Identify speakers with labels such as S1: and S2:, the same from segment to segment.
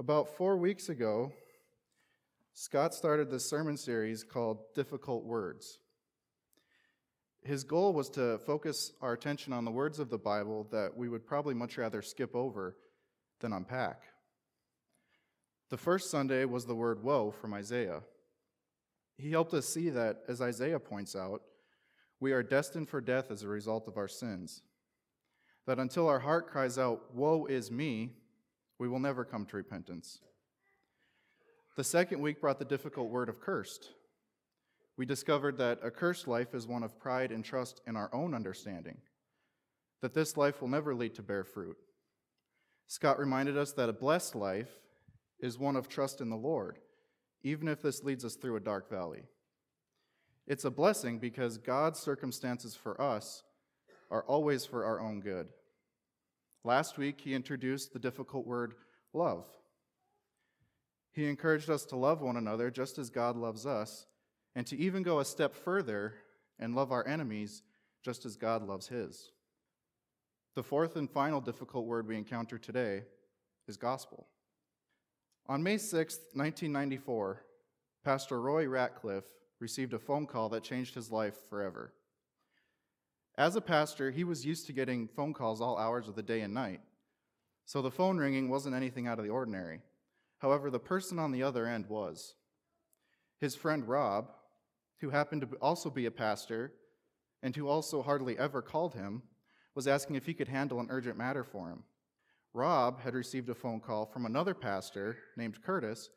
S1: About four weeks ago, Scott started this sermon series called Difficult Words. His goal was to focus our attention on the words of the Bible that we would probably much rather skip over than unpack. The first Sunday was the word woe from Isaiah. He helped us see that, as Isaiah points out, we are destined for death as a result of our sins. That until our heart cries out, Woe is me, we will never come to repentance. The second week brought the difficult word of cursed. We discovered that a cursed life is one of pride and trust in our own understanding, that this life will never lead to bear fruit. Scott reminded us that a blessed life is one of trust in the Lord, even if this leads us through a dark valley. It's a blessing because God's circumstances for us are always for our own good. Last week, he introduced the difficult word love. He encouraged us to love one another just as God loves us, and to even go a step further and love our enemies just as God loves his. The fourth and final difficult word we encounter today is gospel. On May 6, 1994, Pastor Roy Ratcliff received a phone call that changed his life forever. As a pastor, he was used to getting phone calls all hours of the day and night, so the phone ringing wasn't anything out of the ordinary. However, the person on the other end was. His friend Rob, who happened to also be a pastor and who also hardly ever called him, was asking if he could handle an urgent matter for him. Rob had received a phone call from another pastor named Curtis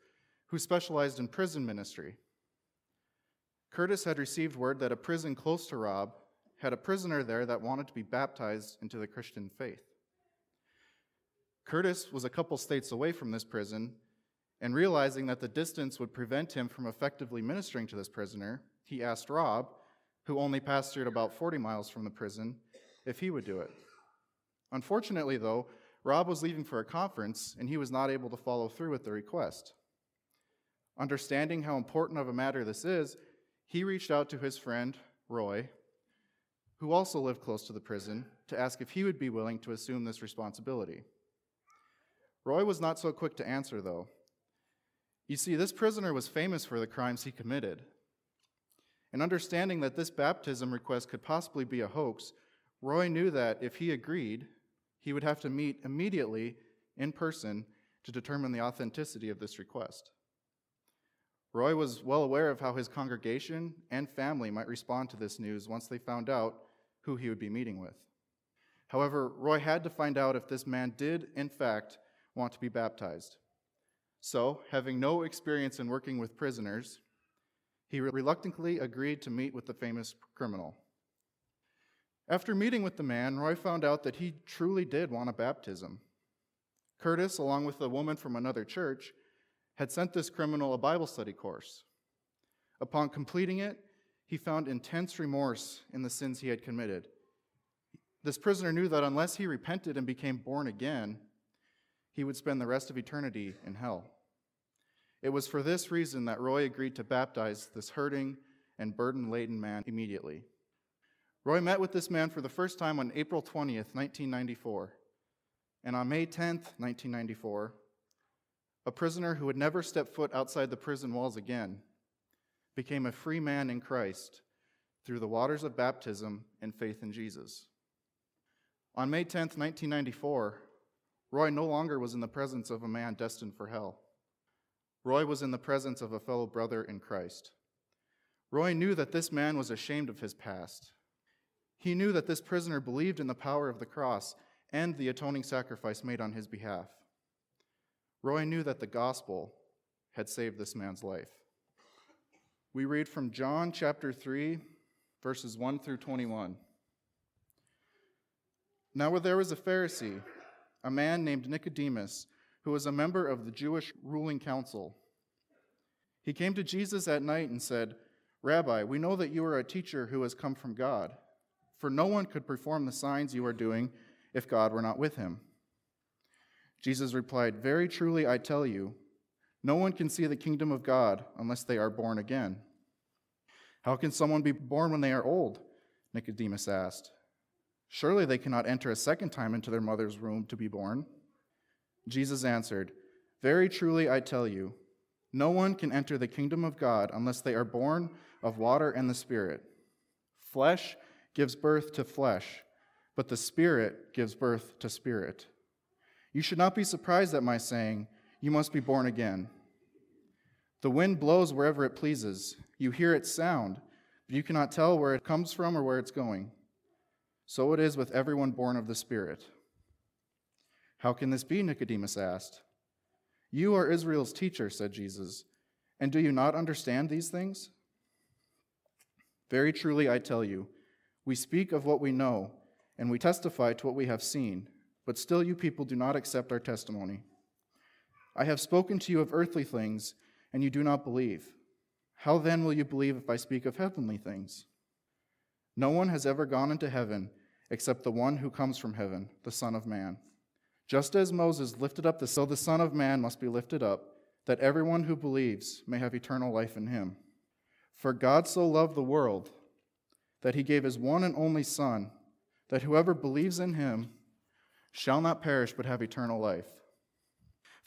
S1: who specialized in prison ministry. Curtis had received word that a prison close to Rob had a prisoner there that wanted to be baptized into the Christian faith. Curtis was a couple states away from this prison, and realizing that the distance would prevent him from effectively ministering to this prisoner, he asked Rob, who only pastored about 40 miles from the prison, if he would do it. Unfortunately, though, Rob was leaving for a conference and he was not able to follow through with the request. Understanding how important of a matter this is, he reached out to his friend, Roy, who also lived close to the prison, to ask if he would be willing to assume this responsibility. Roy was not so quick to answer, though. You see, this prisoner was famous for the crimes he committed. And understanding that this baptism request could possibly be a hoax, Roy knew that if he agreed, he would have to meet immediately in person to determine the authenticity of this request. Roy was well aware of how his congregation and family might respond to this news once they found out who he would be meeting with. However, Roy had to find out if this man did, in fact, want to be baptized. So, having no experience in working with prisoners, he reluctantly agreed to meet with the famous criminal. After meeting with the man, Roy found out that he truly did want a baptism. Curtis, along with a woman from another church, had sent this criminal a Bible study course. Upon completing it, he found intense remorse in the sins he had committed. This prisoner knew that unless he repented and became born again, he would spend the rest of eternity in hell. It was for this reason that Roy agreed to baptize this hurting and burden laden man immediately. Roy met with this man for the first time on April 20th, 1994. And on May 10th, 1994, a prisoner who would never step foot outside the prison walls again became a free man in Christ through the waters of baptism and faith in Jesus. On May 10, 1994, Roy no longer was in the presence of a man destined for hell. Roy was in the presence of a fellow brother in Christ. Roy knew that this man was ashamed of his past. He knew that this prisoner believed in the power of the cross and the atoning sacrifice made on his behalf. Roy knew that the gospel had saved this man's life. We read from John chapter 3, verses 1 through 21. Now, there was a Pharisee, a man named Nicodemus, who was a member of the Jewish ruling council. He came to Jesus at night and said, Rabbi, we know that you are a teacher who has come from God, for no one could perform the signs you are doing if God were not with him. Jesus replied, Very truly I tell you, no one can see the kingdom of God unless they are born again. How can someone be born when they are old? Nicodemus asked. Surely they cannot enter a second time into their mother's womb to be born. Jesus answered, Very truly, I tell you, no one can enter the kingdom of God unless they are born of water and the Spirit. Flesh gives birth to flesh, but the Spirit gives birth to spirit. You should not be surprised at my saying, You must be born again. The wind blows wherever it pleases. You hear its sound, but you cannot tell where it comes from or where it's going. So it is with everyone born of the Spirit. How can this be? Nicodemus asked. You are Israel's teacher, said Jesus, and do you not understand these things? Very truly, I tell you, we speak of what we know, and we testify to what we have seen, but still you people do not accept our testimony. I have spoken to you of earthly things, and you do not believe. How then will you believe if I speak of heavenly things? No one has ever gone into heaven except the one who comes from heaven, the Son of Man. Just as Moses lifted up the so the Son of Man must be lifted up, that everyone who believes may have eternal life in him. For God so loved the world that he gave his one and only Son, that whoever believes in him shall not perish but have eternal life.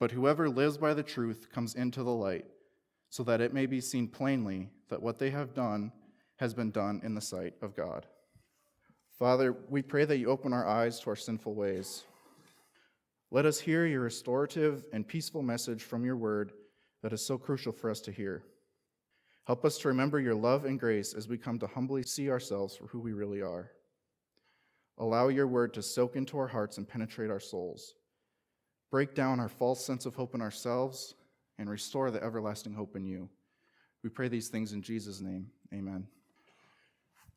S1: But whoever lives by the truth comes into the light, so that it may be seen plainly that what they have done has been done in the sight of God. Father, we pray that you open our eyes to our sinful ways. Let us hear your restorative and peaceful message from your word that is so crucial for us to hear. Help us to remember your love and grace as we come to humbly see ourselves for who we really are. Allow your word to soak into our hearts and penetrate our souls. Break down our false sense of hope in ourselves and restore the everlasting hope in you. We pray these things in Jesus' name. Amen.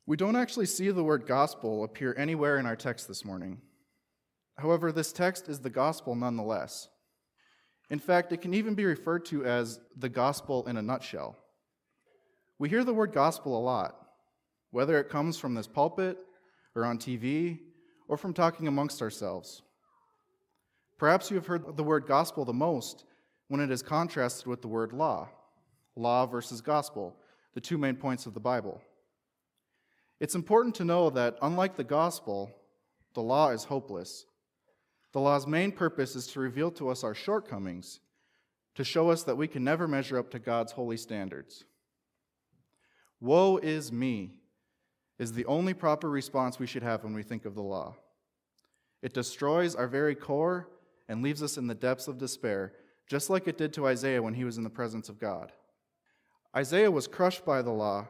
S1: We don't actually see the word gospel appear anywhere in our text this morning. However, this text is the gospel nonetheless. In fact, it can even be referred to as the gospel in a nutshell. We hear the word gospel a lot, whether it comes from this pulpit or on TV or from talking amongst ourselves. Perhaps you have heard the word gospel the most when it is contrasted with the word law. Law versus gospel, the two main points of the Bible. It's important to know that, unlike the gospel, the law is hopeless. The law's main purpose is to reveal to us our shortcomings, to show us that we can never measure up to God's holy standards. Woe is me is the only proper response we should have when we think of the law. It destroys our very core and leaves us in the depths of despair, just like it did to Isaiah when he was in the presence of God. Isaiah was crushed by the law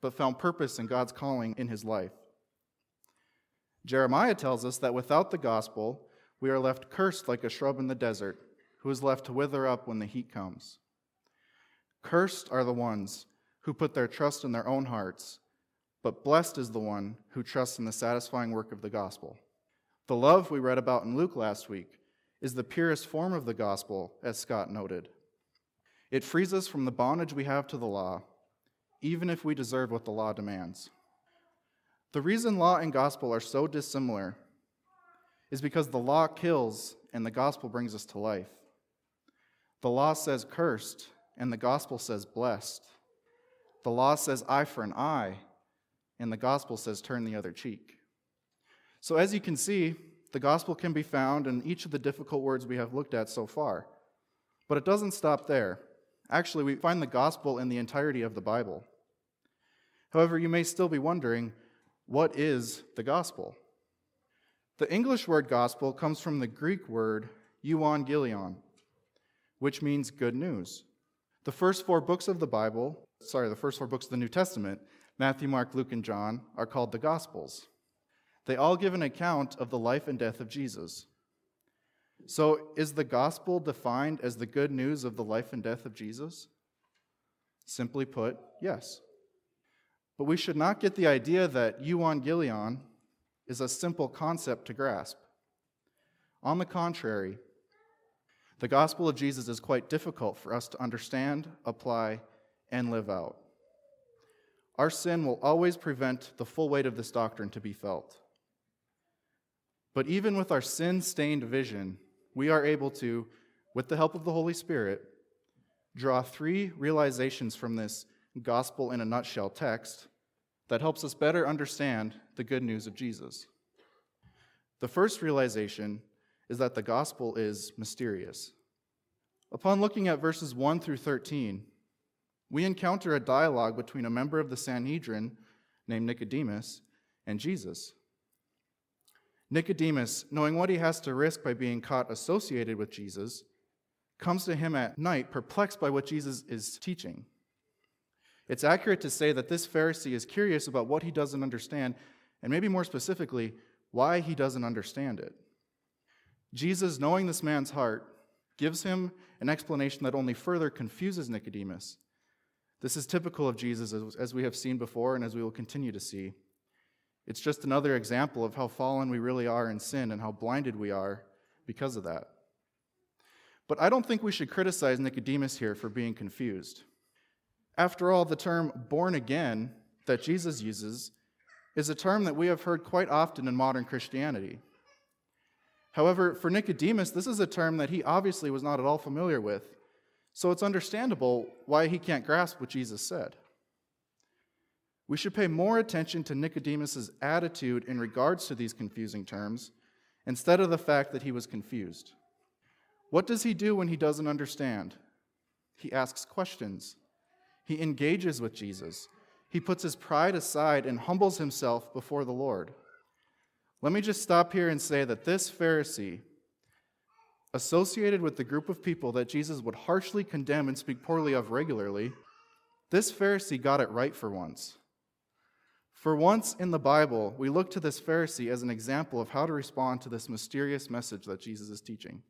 S1: but found purpose in God's calling in his life. Jeremiah tells us that without the gospel, we are left cursed like a shrub in the desert, who is left to wither up when the heat comes. Cursed are the ones who put their trust in their own hearts, but blessed is the one who trusts in the satisfying work of the gospel. The love we read about in Luke last week is the purest form of the gospel, as Scott noted. It frees us from the bondage we have to the law even if we deserve what the law demands. The reason law and gospel are so dissimilar is because the law kills and the gospel brings us to life. The law says cursed and the gospel says blessed. The law says eye for an eye and the gospel says turn the other cheek. So, as you can see, the gospel can be found in each of the difficult words we have looked at so far. But it doesn't stop there. Actually, we find the gospel in the entirety of the Bible. However, you may still be wondering what is the gospel? The English word gospel comes from the Greek word euangelion, which means good news. The first four books of the Bible, sorry, the first four books of the New Testament, Matthew, Mark, Luke, and John, are called the Gospels. They all give an account of the life and death of Jesus. So, is the gospel defined as the good news of the life and death of Jesus? Simply put, yes. But we should not get the idea that euangelion is a simple concept to grasp. On the contrary, The gospel of Jesus is quite difficult for us to understand, apply, and live out. Our sin will always prevent the full weight of this doctrine to be felt. But even with our sin stained vision, we are able to, with the help of the Holy Spirit, draw three realizations from this gospel in a nutshell text that helps us better understand the good news of Jesus. The first realization is that the gospel is mysterious. Upon looking at verses 1 through 13, we encounter a dialogue between a member of the Sanhedrin named Nicodemus and Jesus. Nicodemus, knowing what he has to risk by being caught associated with Jesus, comes to him at night perplexed by what Jesus is teaching. It's accurate to say that this Pharisee is curious about what he doesn't understand, and maybe more specifically, why he doesn't understand it. Jesus, knowing this man's heart, gives him an explanation that only further confuses Nicodemus. This is typical of Jesus, as we have seen before and as we will continue to see. It's just another example of how fallen we really are in sin and how blinded we are because of that. But I don't think we should criticize Nicodemus here for being confused. After all, the term born again that Jesus uses is a term that we have heard quite often in modern Christianity. However, for Nicodemus, this is a term that he obviously was not at all familiar with, so it's understandable why he can't grasp what Jesus said. We should pay more attention to Nicodemus's attitude in regards to these confusing terms instead of the fact that he was confused. What does he do when he doesn't understand? He asks questions. He engages with Jesus. He puts his pride aside and humbles himself before the Lord. Let me just stop here and say that this Pharisee, associated with the group of people that Jesus would harshly condemn and speak poorly of regularly, this Pharisee got it right for once. For once in the Bible, we look to this Pharisee as an example of how to respond to this mysterious message that Jesus is teaching.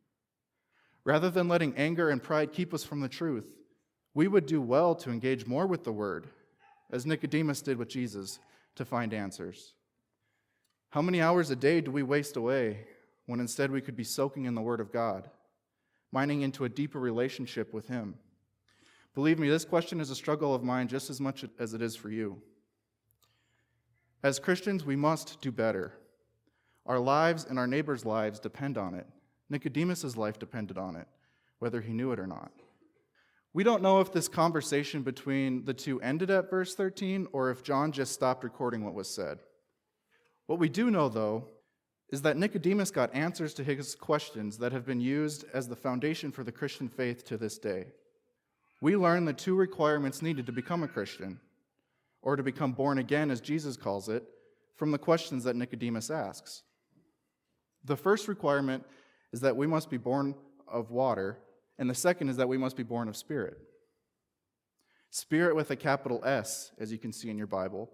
S1: Rather than letting anger and pride keep us from the truth, we would do well to engage more with the Word, as Nicodemus did with Jesus, to find answers. How many hours a day do we waste away when instead we could be soaking in the Word of God, mining into a deeper relationship with Him? Believe me, this question is a struggle of mine just as much as it is for you. As Christians, we must do better. Our lives and our neighbors' lives depend on it. Nicodemus' life depended on it, whether he knew it or not. We don't know if this conversation between the two ended at verse 13 or if John just stopped recording what was said. What we do know, though, is that Nicodemus got answers to his questions that have been used as the foundation for the Christian faith to this day. We learn the two requirements needed to become a Christian, or to become born again, as Jesus calls it, from the questions that Nicodemus asks. The first requirement is that we must be born of water, and the second is that we must be born of spirit. Spirit with a capital S, as you can see in your Bible,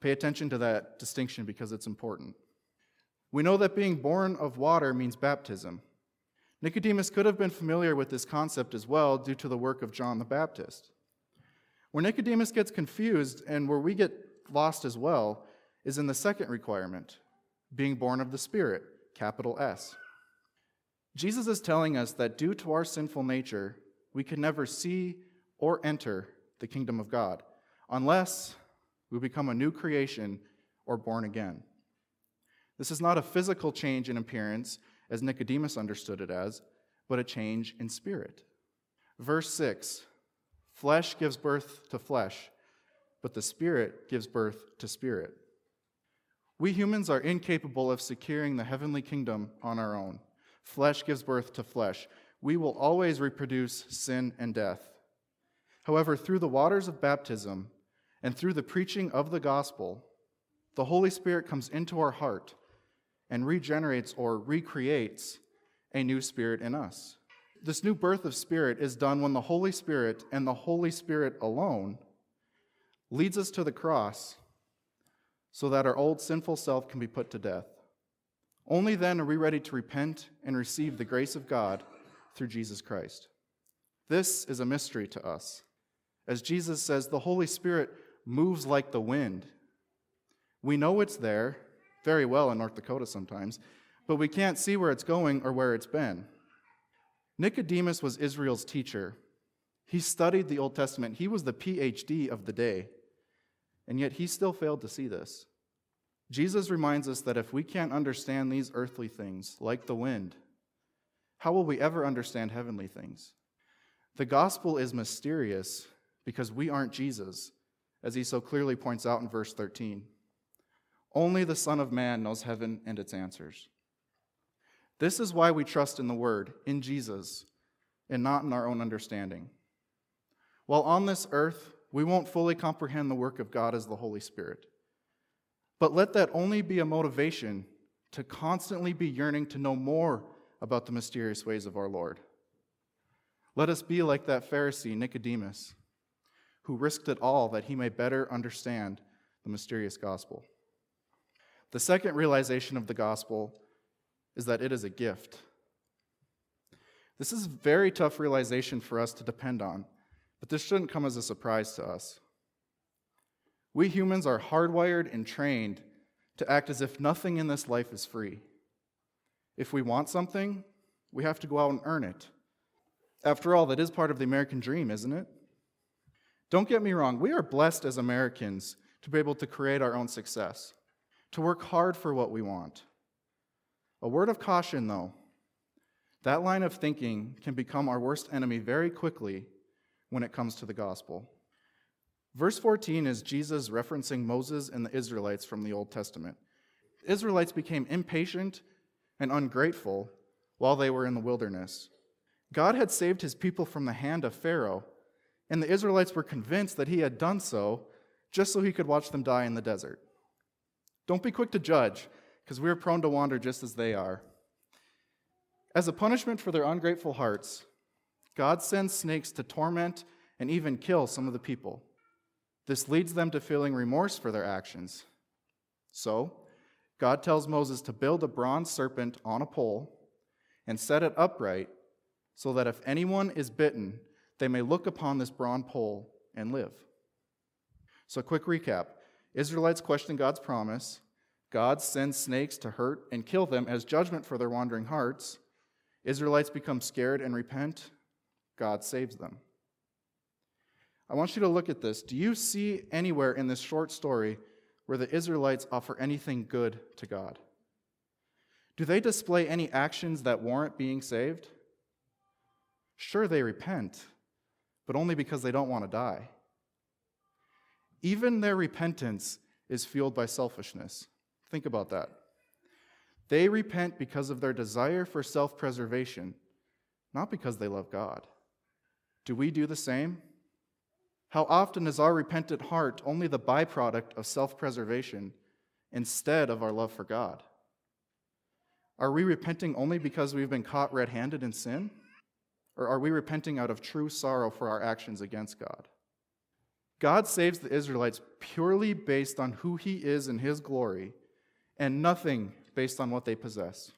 S1: Pay attention to that distinction because it's important. We know that being born of water means baptism. Nicodemus could have been familiar with this concept as well due to the work of John the Baptist. Where Nicodemus gets confused and where we get lost as well is in the second requirement being born of the Spirit, capital S. Jesus is telling us that due to our sinful nature, we can never see or enter the kingdom of God unless we become a new creation or born again. This is not a physical change in appearance, as Nicodemus understood it as, but a change in spirit. Verse 6 Flesh gives birth to flesh, but the Spirit gives birth to spirit. We humans are incapable of securing the heavenly kingdom on our own. Flesh gives birth to flesh. We will always reproduce sin and death. However, through the waters of baptism, and through the preaching of the gospel, the Holy Spirit comes into our heart and regenerates or recreates a new spirit in us. This new birth of spirit is done when the Holy Spirit and the Holy Spirit alone leads us to the cross so that our old sinful self can be put to death. Only then are we ready to repent and receive the grace of God through Jesus Christ. This is a mystery to us. As Jesus says, the Holy Spirit moves like the wind. We know it's there very well in North Dakota sometimes, but we can't see where it's going or where it's been. Nicodemus was Israel's teacher. He studied the Old Testament, he was the PhD of the day, and yet he still failed to see this. Jesus reminds us that if we can't understand these earthly things, like the wind, how will we ever understand heavenly things? The gospel is mysterious because we aren't Jesus, as he so clearly points out in verse 13. Only the Son of Man knows heaven and its answers. This is why we trust in the Word, in Jesus, and not in our own understanding. While on this earth, we won't fully comprehend the work of God as the Holy Spirit. But let that only be a motivation to constantly be yearning to know more about the mysterious ways of our Lord. Let us be like that Pharisee, Nicodemus, who risked it all that he may better understand the mysterious gospel. The second realization of the gospel is that it is a gift. This is a very tough realization for us to depend on, but this shouldn't come as a surprise to us. We humans are hardwired and trained to act as if nothing in this life is free. If we want something, we have to go out and earn it. After all, that is part of the American dream, isn't it? Don't get me wrong, we are blessed as Americans to be able to create our own success, to work hard for what we want. A word of caution, though that line of thinking can become our worst enemy very quickly when it comes to the gospel. Verse 14 is Jesus referencing Moses and the Israelites from the Old Testament. Israelites became impatient and ungrateful while they were in the wilderness. God had saved his people from the hand of Pharaoh, and the Israelites were convinced that he had done so just so he could watch them die in the desert. Don't be quick to judge because we are prone to wander just as they are. As a punishment for their ungrateful hearts, God sends snakes to torment and even kill some of the people. This leads them to feeling remorse for their actions. So, God tells Moses to build a bronze serpent on a pole and set it upright so that if anyone is bitten, they may look upon this bronze pole and live. So, quick recap Israelites question God's promise. God sends snakes to hurt and kill them as judgment for their wandering hearts. Israelites become scared and repent. God saves them. I want you to look at this. Do you see anywhere in this short story where the Israelites offer anything good to God? Do they display any actions that warrant being saved? Sure, they repent, but only because they don't want to die. Even their repentance is fueled by selfishness. Think about that. They repent because of their desire for self preservation, not because they love God. Do we do the same? How often is our repentant heart only the byproduct of self preservation instead of our love for God? Are we repenting only because we've been caught red handed in sin? Or are we repenting out of true sorrow for our actions against God? God saves the Israelites purely based on who He is in His glory and nothing based on what they possess.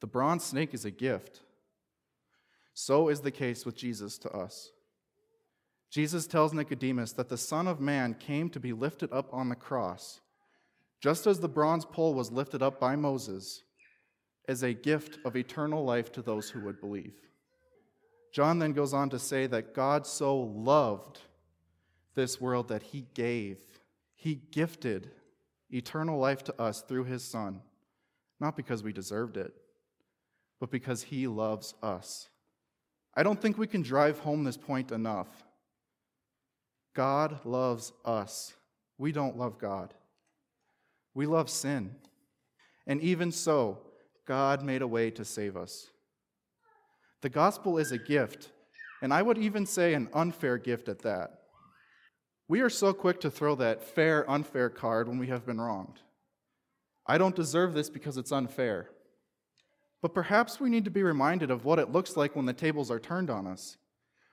S1: The bronze snake is a gift. So is the case with Jesus to us. Jesus tells Nicodemus that the Son of Man came to be lifted up on the cross, just as the bronze pole was lifted up by Moses, as a gift of eternal life to those who would believe. John then goes on to say that God so loved this world that he gave, he gifted eternal life to us through his Son, not because we deserved it, but because he loves us. I don't think we can drive home this point enough. God loves us. We don't love God. We love sin. And even so, God made a way to save us. The gospel is a gift, and I would even say an unfair gift at that. We are so quick to throw that fair, unfair card when we have been wronged. I don't deserve this because it's unfair. But perhaps we need to be reminded of what it looks like when the tables are turned on us,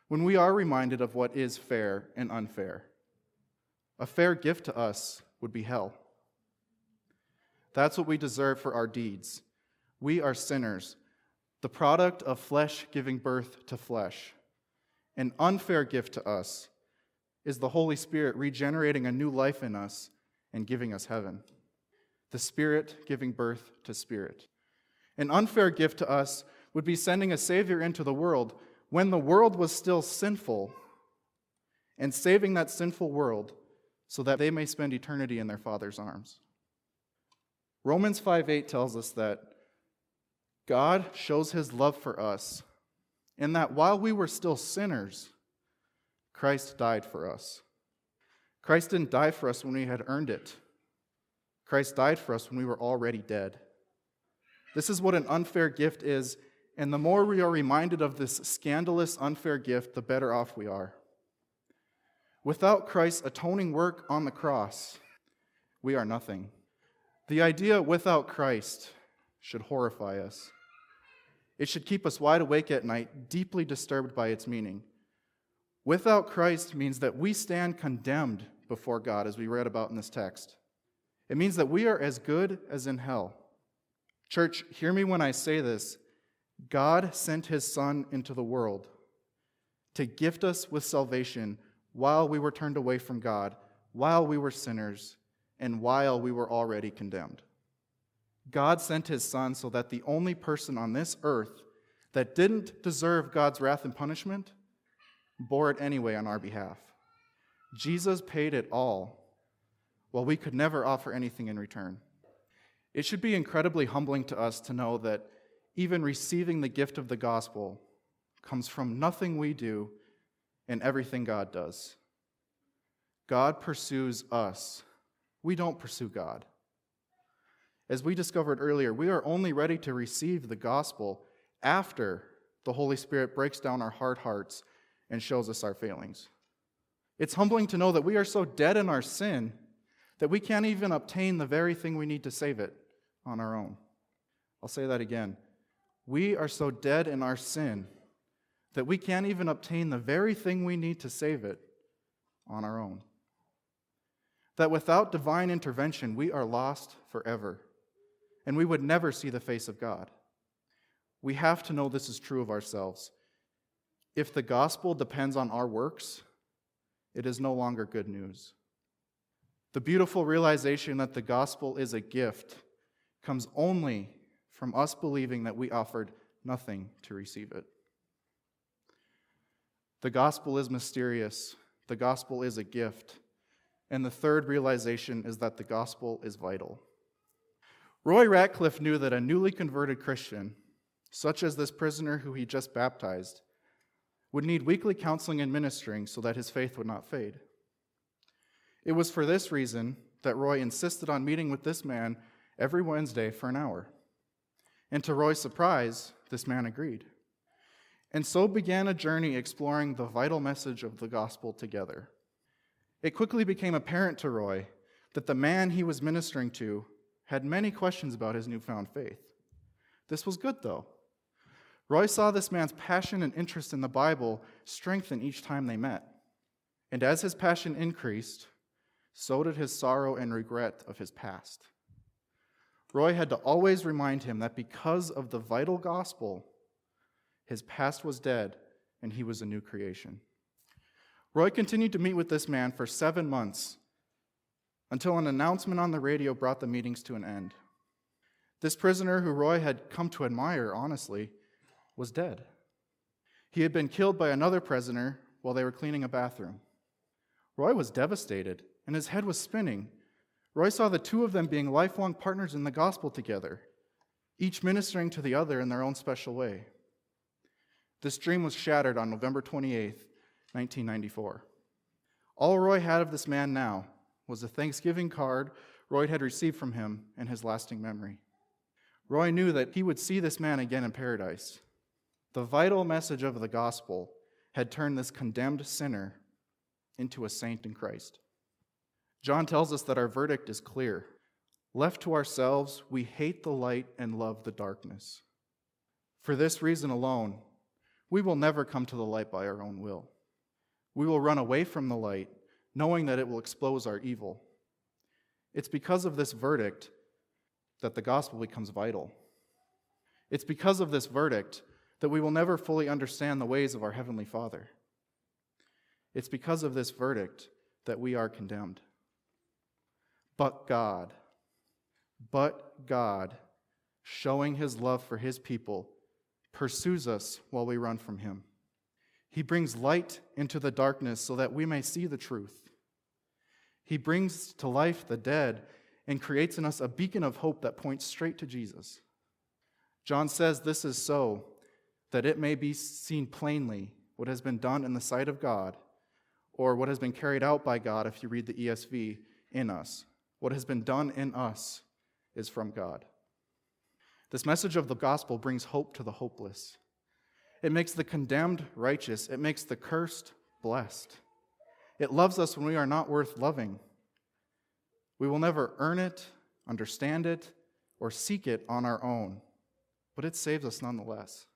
S1: when we are reminded of what is fair and unfair. A fair gift to us would be hell. That's what we deserve for our deeds. We are sinners, the product of flesh giving birth to flesh. An unfair gift to us is the Holy Spirit regenerating a new life in us and giving us heaven. The Spirit giving birth to Spirit. An unfair gift to us would be sending a Savior into the world when the world was still sinful and saving that sinful world so that they may spend eternity in their Father's arms. Romans 5 8 tells us that God shows his love for us in that while we were still sinners, Christ died for us. Christ didn't die for us when we had earned it. Christ died for us when we were already dead. This is what an unfair gift is, and the more we are reminded of this scandalous, unfair gift, the better off we are. Without Christ's atoning work on the cross, we are nothing. The idea without Christ should horrify us. It should keep us wide awake at night, deeply disturbed by its meaning. Without Christ means that we stand condemned before God, as we read about in this text. It means that we are as good as in hell. Church, hear me when I say this. God sent his Son into the world to gift us with salvation while we were turned away from God, while we were sinners, and while we were already condemned. God sent his Son so that the only person on this earth that didn't deserve God's wrath and punishment bore it anyway on our behalf. Jesus paid it all, while we could never offer anything in return. It should be incredibly humbling to us to know that even receiving the gift of the gospel comes from nothing we do and everything God does. God pursues us, we don't pursue God. As we discovered earlier, we are only ready to receive the gospel after the Holy Spirit breaks down our hard hearts and shows us our failings. It's humbling to know that we are so dead in our sin that we can't even obtain the very thing we need to save it on our own. I'll say that again. We are so dead in our sin that we can't even obtain the very thing we need to save it on our own. That without divine intervention, we are lost forever and we would never see the face of God. We have to know this is true of ourselves. If the gospel depends on our works, it is no longer good news. The beautiful realization that the gospel is a gift comes only from us believing that we offered nothing to receive it. The gospel is mysterious, the gospel is a gift. And the third realization is that the gospel is vital. Roy Ratcliff knew that a newly converted Christian, such as this prisoner who he just baptized, would need weekly counseling and ministering so that his faith would not fade. It was for this reason that Roy insisted on meeting with this man every Wednesday for an hour. And to Roy's surprise, this man agreed. And so began a journey exploring the vital message of the gospel together. It quickly became apparent to Roy that the man he was ministering to had many questions about his newfound faith. This was good, though. Roy saw this man's passion and interest in the Bible strengthen each time they met. And as his passion increased, so did his sorrow and regret of his past. Roy had to always remind him that because of the vital gospel, his past was dead and he was a new creation. Roy continued to meet with this man for seven months until an announcement on the radio brought the meetings to an end. This prisoner, who Roy had come to admire, honestly, was dead. He had been killed by another prisoner while they were cleaning a bathroom. Roy was devastated, and his head was spinning. Roy saw the two of them being lifelong partners in the gospel together, each ministering to the other in their own special way. This dream was shattered on November 28, 1994. All Roy had of this man now was a Thanksgiving card Roy had received from him and his lasting memory. Roy knew that he would see this man again in paradise. The vital message of the gospel had turned this condemned sinner into a saint in Christ. John tells us that our verdict is clear. Left to ourselves, we hate the light and love the darkness. For this reason alone, we will never come to the light by our own will. We will run away from the light knowing that it will expose our evil. It's because of this verdict that the gospel becomes vital. It's because of this verdict that we will never fully understand the ways of our Heavenly Father. It's because of this verdict that we are condemned. But God, but God, showing his love for his people, pursues us while we run from him. He brings light into the darkness so that we may see the truth. He brings to life the dead and creates in us a beacon of hope that points straight to Jesus. John says this is so that it may be seen plainly what has been done in the sight of God, or what has been carried out by God, if you read the ESV, in us. What has been done in us is from God. This message of the gospel brings hope to the hopeless. It makes the condemned righteous, it makes the cursed blessed. It loves us when we are not worth loving. We will never earn it, understand it, or seek it on our own, but it saves us nonetheless.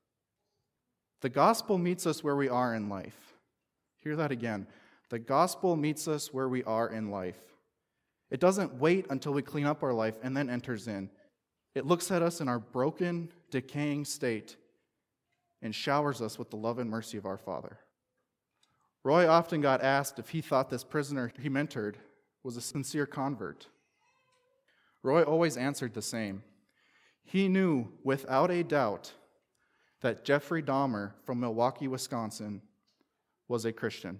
S1: The gospel meets us where we are in life. Hear that again. The gospel meets us where we are in life. It doesn't wait until we clean up our life and then enters in. It looks at us in our broken, decaying state and showers us with the love and mercy of our Father. Roy often got asked if he thought this prisoner he mentored was a sincere convert. Roy always answered the same. He knew without a doubt that Jeffrey Dahmer from Milwaukee, Wisconsin, was a Christian.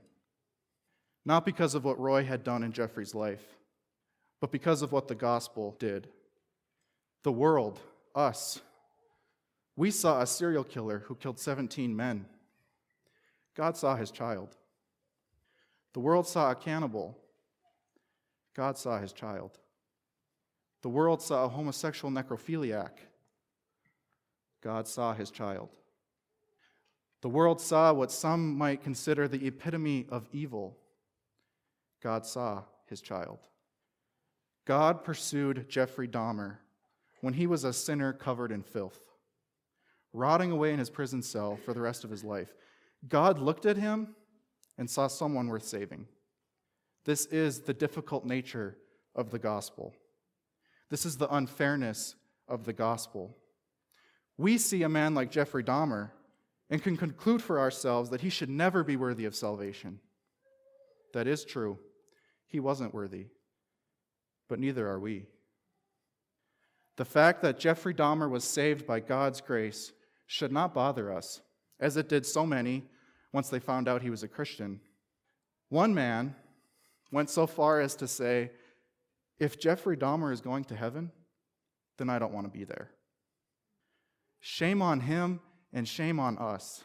S1: Not because of what Roy had done in Jeffrey's life, but because of what the gospel did. The world, us, we saw a serial killer who killed 17 men. God saw his child. The world saw a cannibal. God saw his child. The world saw a homosexual necrophiliac. God saw his child. The world saw what some might consider the epitome of evil. God saw his child. God pursued Jeffrey Dahmer when he was a sinner covered in filth, rotting away in his prison cell for the rest of his life. God looked at him and saw someone worth saving. This is the difficult nature of the gospel. This is the unfairness of the gospel. We see a man like Jeffrey Dahmer and can conclude for ourselves that he should never be worthy of salvation. That is true. He wasn't worthy, but neither are we. The fact that Jeffrey Dahmer was saved by God's grace should not bother us, as it did so many once they found out he was a Christian. One man went so far as to say, If Jeffrey Dahmer is going to heaven, then I don't want to be there. Shame on him and shame on us.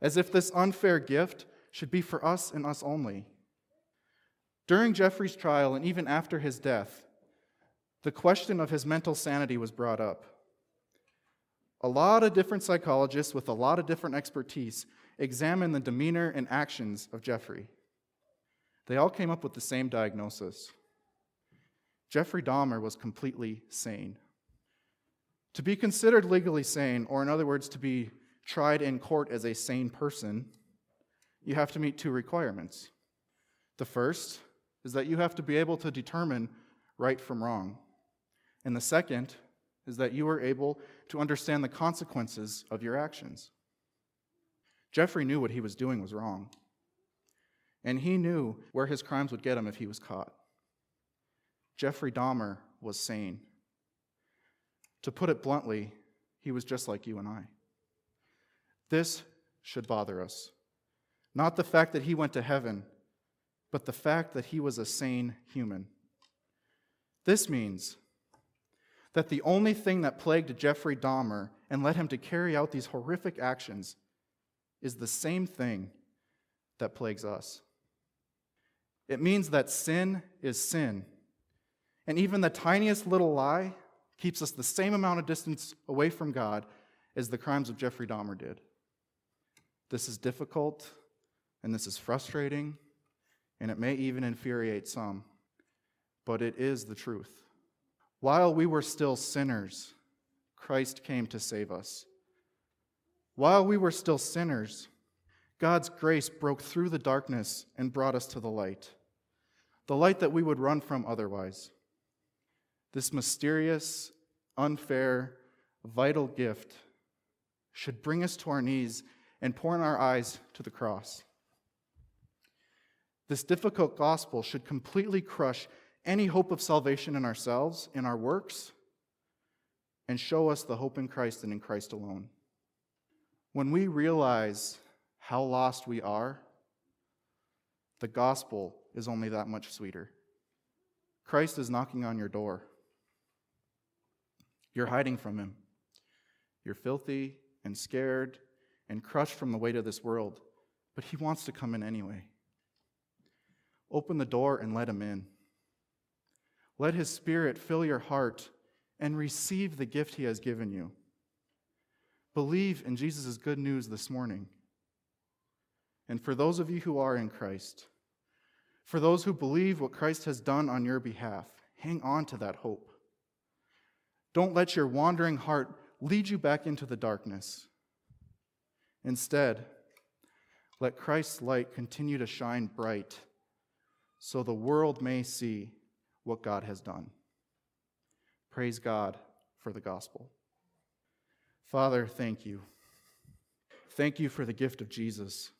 S1: As if this unfair gift should be for us and us only. During Jeffrey's trial and even after his death, the question of his mental sanity was brought up. A lot of different psychologists with a lot of different expertise examined the demeanor and actions of Jeffrey. They all came up with the same diagnosis Jeffrey Dahmer was completely sane. To be considered legally sane, or in other words, to be tried in court as a sane person, you have to meet two requirements. The first is that you have to be able to determine right from wrong. And the second is that you are able to understand the consequences of your actions. Jeffrey knew what he was doing was wrong, and he knew where his crimes would get him if he was caught. Jeffrey Dahmer was sane. To put it bluntly, he was just like you and I. This should bother us. Not the fact that he went to heaven, but the fact that he was a sane human. This means that the only thing that plagued Jeffrey Dahmer and led him to carry out these horrific actions is the same thing that plagues us. It means that sin is sin. And even the tiniest little lie keeps us the same amount of distance away from God as the crimes of Jeffrey Dahmer did. This is difficult and this is frustrating and it may even infuriate some, but it is the truth. While we were still sinners, Christ came to save us. While we were still sinners, God's grace broke through the darkness and brought us to the light, the light that we would run from otherwise. This mysterious, unfair, vital gift should bring us to our knees and point our eyes to the cross. This difficult gospel should completely crush any hope of salvation in ourselves, in our works, and show us the hope in Christ and in Christ alone. When we realize how lost we are, the gospel is only that much sweeter. Christ is knocking on your door. You're hiding from him. You're filthy and scared and crushed from the weight of this world, but he wants to come in anyway. Open the door and let him in. Let his spirit fill your heart and receive the gift he has given you. Believe in Jesus' good news this morning. And for those of you who are in Christ, for those who believe what Christ has done on your behalf, hang on to that hope. Don't let your wandering heart lead you back into the darkness. Instead, let Christ's light continue to shine bright so the world may see what God has done. Praise God for the gospel. Father, thank you. Thank you for the gift of Jesus.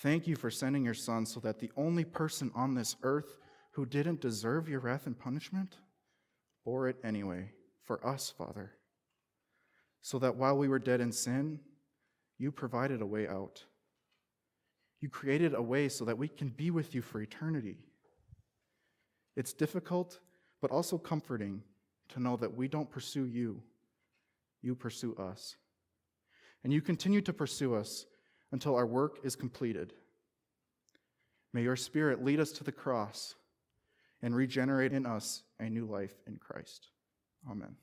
S1: Thank you for sending your Son so that the only person on this earth who didn't deserve your wrath and punishment bore it anyway for us, Father. So that while we were dead in sin, you provided a way out. You created a way so that we can be with you for eternity. It's difficult, but also comforting to know that we don't pursue you, you pursue us. And you continue to pursue us until our work is completed. May your Spirit lead us to the cross and regenerate in us a new life in Christ. Amen.